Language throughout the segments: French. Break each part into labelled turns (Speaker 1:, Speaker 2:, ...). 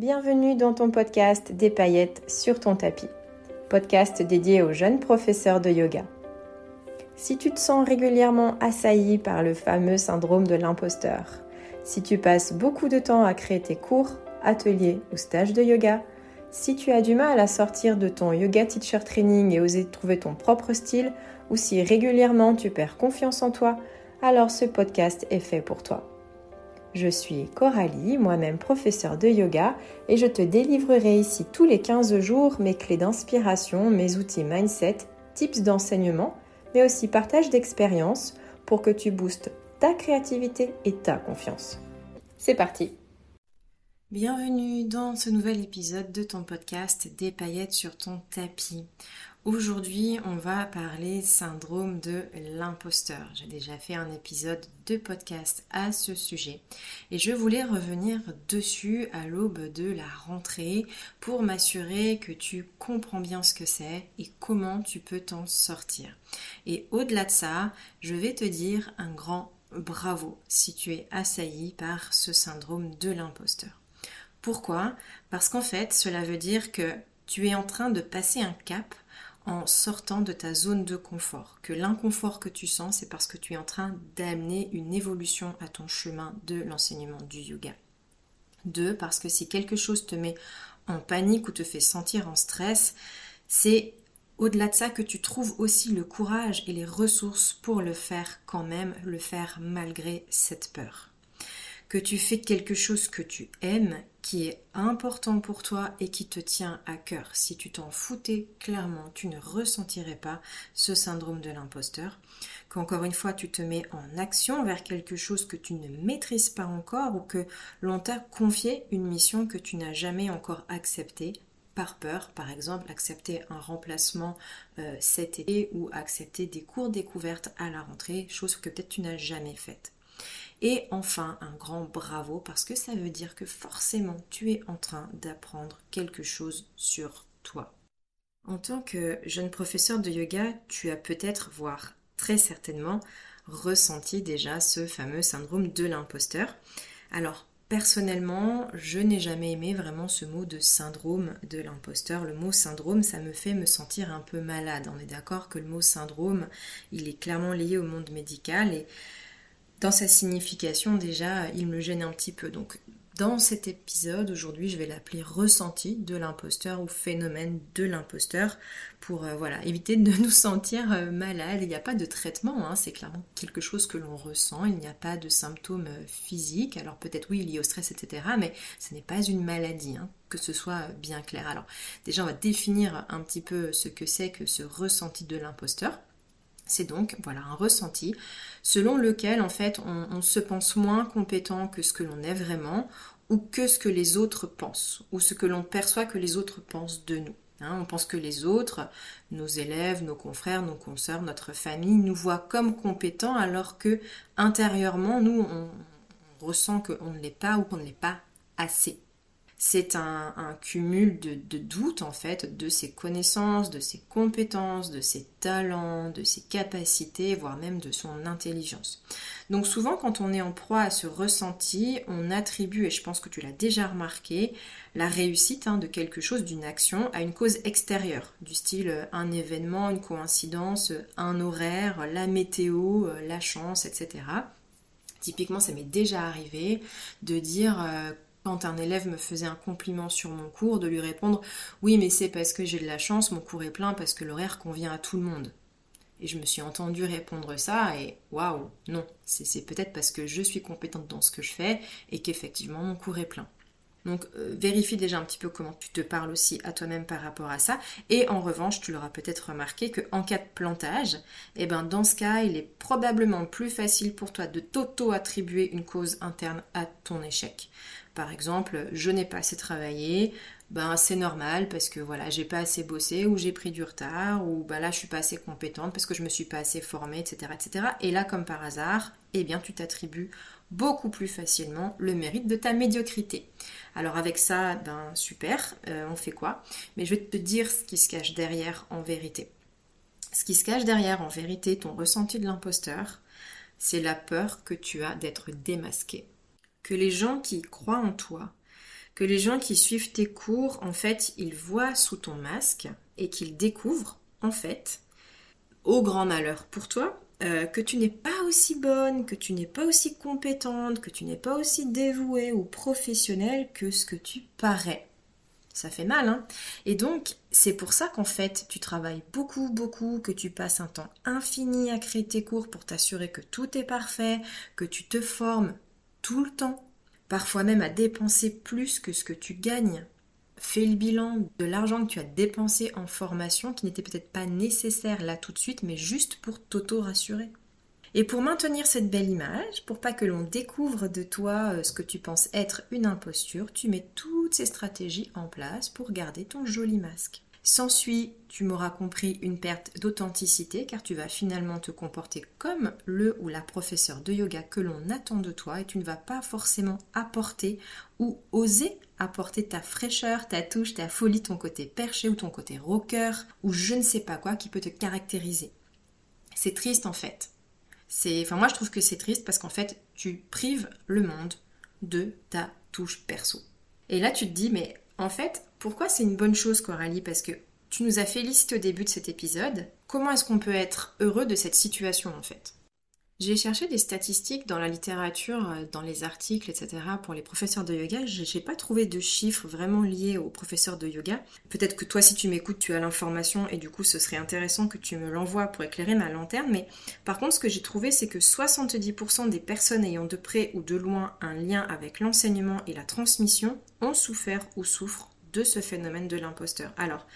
Speaker 1: Bienvenue dans ton podcast Des paillettes sur ton tapis, podcast dédié aux jeunes professeurs de yoga. Si tu te sens régulièrement assailli par le fameux syndrome de l'imposteur, si tu passes beaucoup de temps à créer tes cours, ateliers ou stages de yoga, si tu as du mal à sortir de ton yoga teacher training et oser trouver ton propre style, ou si régulièrement tu perds confiance en toi, alors ce podcast est fait pour toi. Je suis Coralie, moi-même professeure de yoga, et je te délivrerai ici tous les 15 jours mes clés d'inspiration, mes outils mindset, tips d'enseignement, mais aussi partage d'expériences pour que tu boostes ta créativité et ta confiance. C'est parti Bienvenue dans ce nouvel épisode de ton podcast Des paillettes sur ton tapis. Aujourd'hui, on va parler syndrome de l'imposteur. J'ai déjà fait un épisode de podcast à ce sujet et je voulais revenir dessus à l'aube de la rentrée pour m'assurer que tu comprends bien ce que c'est et comment tu peux t'en sortir. Et au-delà de ça, je vais te dire un grand bravo si tu es assailli par ce syndrome de l'imposteur. Pourquoi? Parce qu'en fait, cela veut dire que tu es en train de passer un cap en sortant de ta zone de confort. Que l'inconfort que tu sens, c'est parce que tu es en train d'amener une évolution à ton chemin de l'enseignement du yoga. Deux, parce que si quelque chose te met en panique ou te fait sentir en stress, c'est au-delà de ça que tu trouves aussi le courage et les ressources pour le faire quand même, le faire malgré cette peur que tu fais quelque chose que tu aimes, qui est important pour toi et qui te tient à cœur. Si tu t'en foutais, clairement, tu ne ressentirais pas ce syndrome de l'imposteur. Qu'encore une fois, tu te mets en action vers quelque chose que tu ne maîtrises pas encore ou que l'on t'a confié une mission que tu n'as jamais encore acceptée par peur, par exemple accepter un remplacement euh, cet été ou accepter des cours découvertes à la rentrée, chose que peut-être tu n'as jamais faite. Et enfin, un grand bravo parce que ça veut dire que forcément tu es en train d'apprendre quelque chose sur toi. En tant que jeune professeur de yoga, tu as peut-être, voire très certainement, ressenti déjà ce fameux syndrome de l'imposteur. Alors, personnellement, je n'ai jamais aimé vraiment ce mot de syndrome de l'imposteur. Le mot syndrome, ça me fait me sentir un peu malade. On est d'accord que le mot syndrome, il est clairement lié au monde médical et dans sa signification déjà, il me gêne un petit peu. Donc dans cet épisode, aujourd'hui, je vais l'appeler ressenti de l'imposteur ou phénomène de l'imposteur pour euh, voilà, éviter de nous sentir euh, malades. Il n'y a pas de traitement, hein, c'est clairement quelque chose que l'on ressent. Il n'y a pas de symptômes euh, physiques. Alors peut-être oui, liés au stress, etc. Mais ce n'est pas une maladie, hein, que ce soit bien clair. Alors déjà, on va définir un petit peu ce que c'est que ce ressenti de l'imposteur. C'est donc voilà un ressenti selon lequel en fait on, se pense moins compétent que ce que l'on est vraiment ou que ce que les autres pensent ou ce que l'on perçoit que les autres pensent de nous. Hein. on pense que les autres, nos élèves, nos confrères, nos consoeurs, notre famille, nous voient comme compétents alors que intérieurement nous on, on ressent qu'on ne l'est pas ou qu'on ne l'est pas assez c'est un, cumul de, doutes en fait de ses connaissances, de ses compétences, de ses talents, de ses capacités, voire même de son intelligence. Donc souvent quand on est en proie à ce ressenti, on attribue, et je pense que tu l'as déjà remarqué, la réussite hein, de quelque chose, d'une action, à une cause extérieure, du style euh, un événement, une coïncidence, un horaire, la météo, euh, la chance, etc. Typiquement, ça m'est déjà arrivé de dire euh, quand un élève me faisait un compliment sur mon cours, de lui répondre Oui, mais c'est parce que j'ai de la chance, mon cours est plein parce que l'horaire convient à tout le monde. Et je me suis entendue répondre ça et waouh, non, c'est peut-être parce que je suis compétente dans ce que je fais et qu'effectivement mon cours est plein. Donc euh, vérifie déjà un petit peu comment tu te parles aussi à toi-même par rapport à ça. Et en revanche, tu l'auras peut-être remarqué qu'en cas de plantage, eh ben, dans ce cas, il est probablement plus facile pour toi de t'auto-attribuer une cause interne à ton échec. Par exemple, je n'ai pas assez travaillé, ben c'est normal parce que voilà, j'ai pas assez bossé ou j'ai pris du retard ou ben là je suis pas assez compétente parce que je me suis pas assez formée, etc., etc. Et là, comme par hasard, eh bien tu t'attribues beaucoup plus facilement le mérite de ta médiocrité. Alors avec ça, ben super, euh, on fait quoi? Mais je vais te dire ce qui se cache derrière en vérité. Ce qui se cache derrière en vérité, ton ressenti de l'imposteur, c'est la peur que tu as d'être démasqué que les gens qui croient en toi que les gens qui suivent tes cours, en fait, ils voient sous ton masque et qu'ils découvrent, en fait, au grand malheur pour toi, euh, que tu n'es pas aussi bonne, que tu n'es pas aussi compétente, que tu n'es pas aussi dévouée ou professionnelle que ce que tu parais. Ça fait mal, hein Et donc, c'est pour ça qu'en fait, tu travailles beaucoup, beaucoup, que tu passes un temps infini à créer tes cours pour t'assurer que tout est parfait, que tu te formes tout le temps, parfois même à dépenser plus que ce que tu gagnes. Fais le bilan de l'argent que tu as dépensé en formation qui n'était peut-être pas nécessaire là tout de suite, mais juste pour t'auto-rassurer. Et pour maintenir cette belle image, pour pas que l'on découvre de toi euh, ce que tu penses être une imposture, tu mets toutes ces stratégies en place pour garder ton joli masque. S'ensuit, tu m'auras compris, une perte d'authenticité car tu vas finalement te comporter comme le ou la professeur de yoga que l'on attend de toi et tu ne vas pas forcément apporter ou oser apporter ta fraîcheur, ta touche, ta folie, ton côté perché ou ton côté rocker ou je ne sais pas quoi qui peut te caractériser. C'est triste en fait. C'est, enfin moi je trouve que c'est triste parce qu'en fait tu prives le monde de ta touche perso. Et là tu te dis mais en fait pourquoi c'est une bonne chose Coralie? Parce que tu nous as félicité au début de cet épisode. Comment est-ce qu'on peut être heureux de cette situation en fait? J'ai cherché des statistiques dans la littérature, euh, dans les articles, etc. pour les professeurs de yoga. J'ai pas trouvé de chiffres vraiment liés aux professeurs de yoga. Peut-être que toi, si tu m'écoutes, tu as l'information et du coup, ce serait intéressant que tu me l'envoies pour éclairer ma lanterne. Mais par contre, ce que j'ai trouvé, c'est que 70% des personnes ayant de près ou de loin un lien avec l'enseignement et la transmission ont souffert ou souffrent de ce phénomène de l'imposteur. Alors,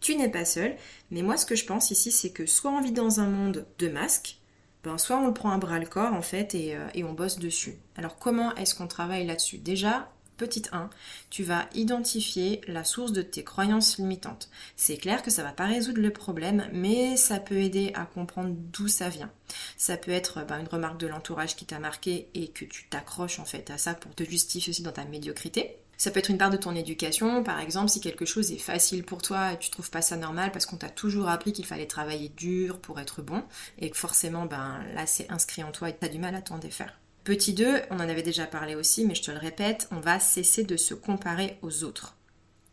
Speaker 1: tu n'es pas seul, mais moi, ce que je pense ici, c'est que soit on vit dans un monde de masques, ben, soit on le prend à bras le corps en fait euh, et, on bosse dessus. Alors comment est-ce qu'on travaille là-dessus? Déjà, Petite 1, tu vas identifier la source de tes croyances limitantes. C'est clair que ça va pas résoudre le problème, mais ça peut aider à comprendre d'où ça vient. Ça peut être ben, une remarque de l'entourage qui t'a marqué et que tu t'accroches en fait à ça pour te justifier aussi dans ta médiocrité. Ça peut être une part de ton éducation, par exemple, si quelque chose est facile pour toi et tu trouves pas ça normal parce qu'on t'a toujours appris qu'il fallait travailler dur pour être bon et que forcément, ben là, c'est inscrit en toi et tu as du mal à t'en défaire. Petit 2, on en avait déjà parlé aussi, mais je te le répète, on va cesser de se comparer aux autres.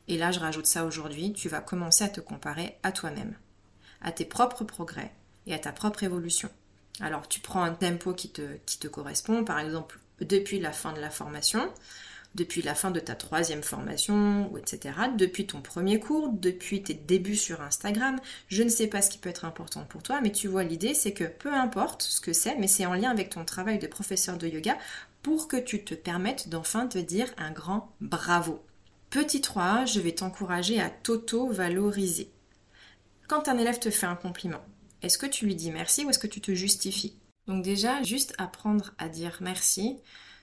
Speaker 1: Et là, je rajoute ça aujourd'hui, tu vas commencer à te comparer à toi-même, à tes propres progrès et à ta propre évolution. Alors, tu prends un tempo qui te, qui te correspond, par exemple, depuis la fin de la formation, depuis la fin de ta troisième formation, etc., depuis ton premier cours, depuis tes débuts sur Instagram. Je ne sais pas ce qui peut être important pour toi, mais tu vois, l'idée, c'est que peu importe ce que c'est, mais c'est en lien avec ton travail de professeur de yoga pour que tu te permettes d'enfin te dire un grand bravo. Petit 3, je vais t'encourager à t'auto-valoriser. Quand un élève te fait un compliment, est-ce que tu lui dis merci ou est-ce que tu te justifies? Donc déjà, juste apprendre à dire merci,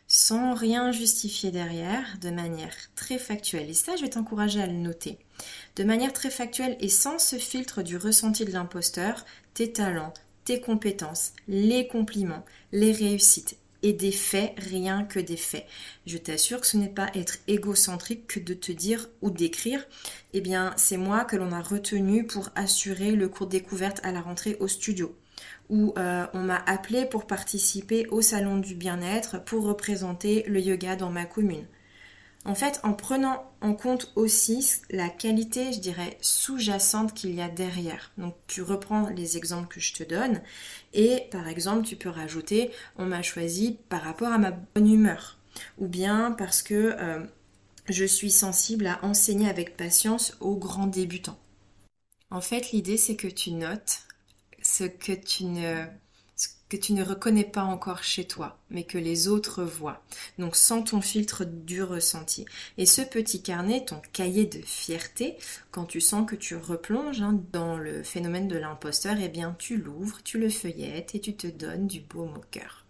Speaker 1: sans rien justifier derrière, de manière très factuelle. Et ça, je vais t'encourager à le noter. De manière très factuelle et sans ce filtre du ressenti de l'imposteur, tes talents, tes compétences, les compliments, les réussites et des faits, rien que des faits. Je t'assure que ce n'est pas être égocentrique que de te dire ou d'écrire, eh bien c'est moi que l'on a retenu pour assurer le cours découverte à la rentrée au studio où euh, on m'a appelé pour participer au salon du bien-être pour représenter le yoga dans ma commune. En fait, en prenant en compte aussi la qualité, je dirais, sous-jacente qu'il y a derrière. Donc tu reprends les exemples que je te donne et par exemple tu peux rajouter on m'a choisi par rapport à ma bonne humeur ou bien parce que euh, je suis sensible à enseigner avec patience aux grands débutants. En fait, l'idée c'est que tu notes ce que tu ne reconnais pas encore chez toi, mais que les autres voient. Donc sans ton filtre du ressenti. Et ce petit carnet, ton cahier de fierté, quand tu sens que tu replonges hein, dans le phénomène de l'imposteur, eh bien tu l'ouvres, tu le feuillettes et tu te donnes du baume au cœur.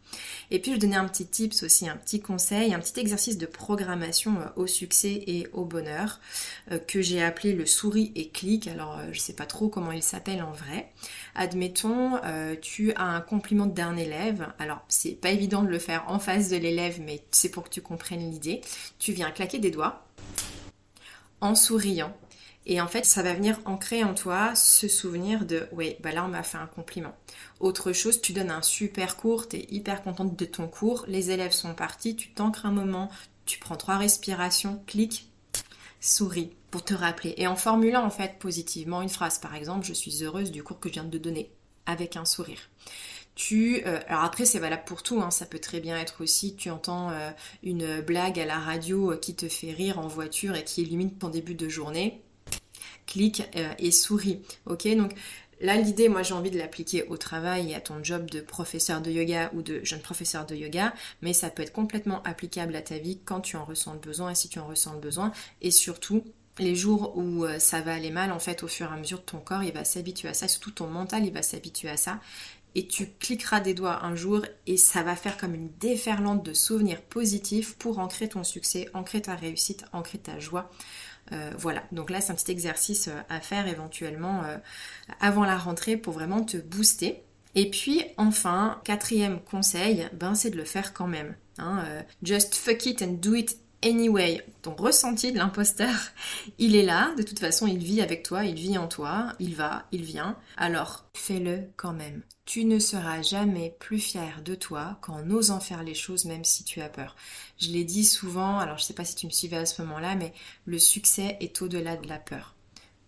Speaker 1: Et puis je donnais un petit tips aussi, un petit conseil, un petit exercice de programmation euh, au succès et au bonheur euh, que j'ai appelé le souris et clic. Alors euh, je sais pas trop comment il s'appelle en vrai. Admettons, tu as un compliment d'un élève. Alors c'est pas évident de le faire en face de l'élève, mais c'est pour que tu comprennes l'idée. Tu viens claquer des doigts en souriant et en fait, ça va venir ancrer en toi ce souvenir de oui, bah là on m'a fait un compliment. Autre chose, tu donnes un super cours, tu es hyper contente de ton cours, les élèves sont partis, tu t'ancres un moment, tu prends trois respirations, clic, souris pour te rappeler. Et en formulant en fait positivement une phrase, par exemple, je suis heureuse du cours que je viens de te donner, avec un sourire. Tu, euh, alors après c'est valable pour tout, hein, ça peut très bien être aussi, tu entends euh, une blague à la radio qui te fait rire en voiture et qui illumine ton début de journée, clique et souris. Ok, donc Là, l'idée, moi, j'ai envie de l'appliquer au travail et à ton job de professeur de yoga ou de jeune professeur de yoga, mais ça peut être complètement applicable à ta vie quand tu en ressens le besoin et si tu en ressens le besoin. Et surtout, les jours où euh, ça va aller mal, en fait, au fur et à mesure, ton corps, il va s'habituer à ça, surtout ton mental, il va s'habituer à ça. Et tu cliqueras des doigts un jour et ça va faire comme une déferlante de souvenirs positifs pour ancrer ton succès, ancrer ta réussite, ancrer ta joie. Euh, voilà, donc là c'est un petit exercice euh, à faire éventuellement euh, avant la rentrée pour vraiment te booster. Et puis enfin, quatrième conseil, ben, c'est de le faire quand même. Hein, just fuck it and do it Anyway, ton ressenti de l'imposteur, il est là, de toute façon il vit avec toi, il vit en toi, il va, il vient, alors fais-le quand même. Tu ne seras jamais plus fier de toi qu'en osant faire les choses même si tu as peur. Je l'ai dit souvent, alors je ne sais pas si tu me suivais à ce moment-là, mais le succès est au-delà de la peur.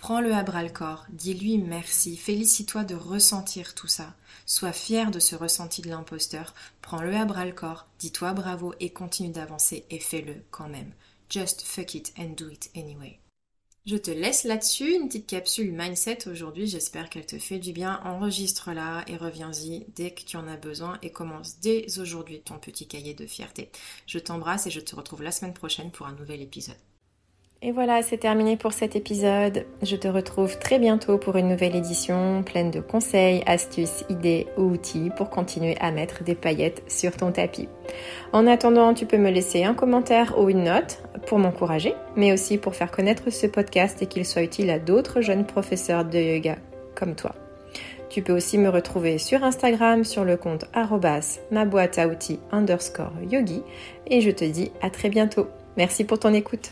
Speaker 1: Prends-le à bras le corps, dis-lui merci, félicite-toi de ressentir tout ça. Sois fier de ce ressenti de l'imposteur, prends-le à bras le corps, dis-toi bravo et continue d'avancer et fais-le quand même. Just fuck it and do it anyway. Je te laisse là-dessus, une petite capsule mindset aujourd'hui, j'espère qu'elle te fait du bien. Enregistre-la et reviens-y dès que tu en as besoin et commence dès aujourd'hui ton petit cahier de fierté. Je t'embrasse et je te retrouve la semaine prochaine pour un nouvel épisode. Et voilà, c'est terminé pour cet épisode. Je te retrouve très bientôt pour une nouvelle édition pleine de conseils, astuces, idées ou outils pour continuer à mettre des paillettes sur ton tapis. En attendant, tu peux me laisser un commentaire ou une note pour m'encourager, mais aussi pour faire connaître ce podcast et qu'il soit utile à d'autres jeunes professeurs de yoga comme toi. Tu peux aussi me retrouver sur Instagram sur le compte ma boîte à outils underscore yogi et je te dis à très bientôt. Merci pour ton écoute.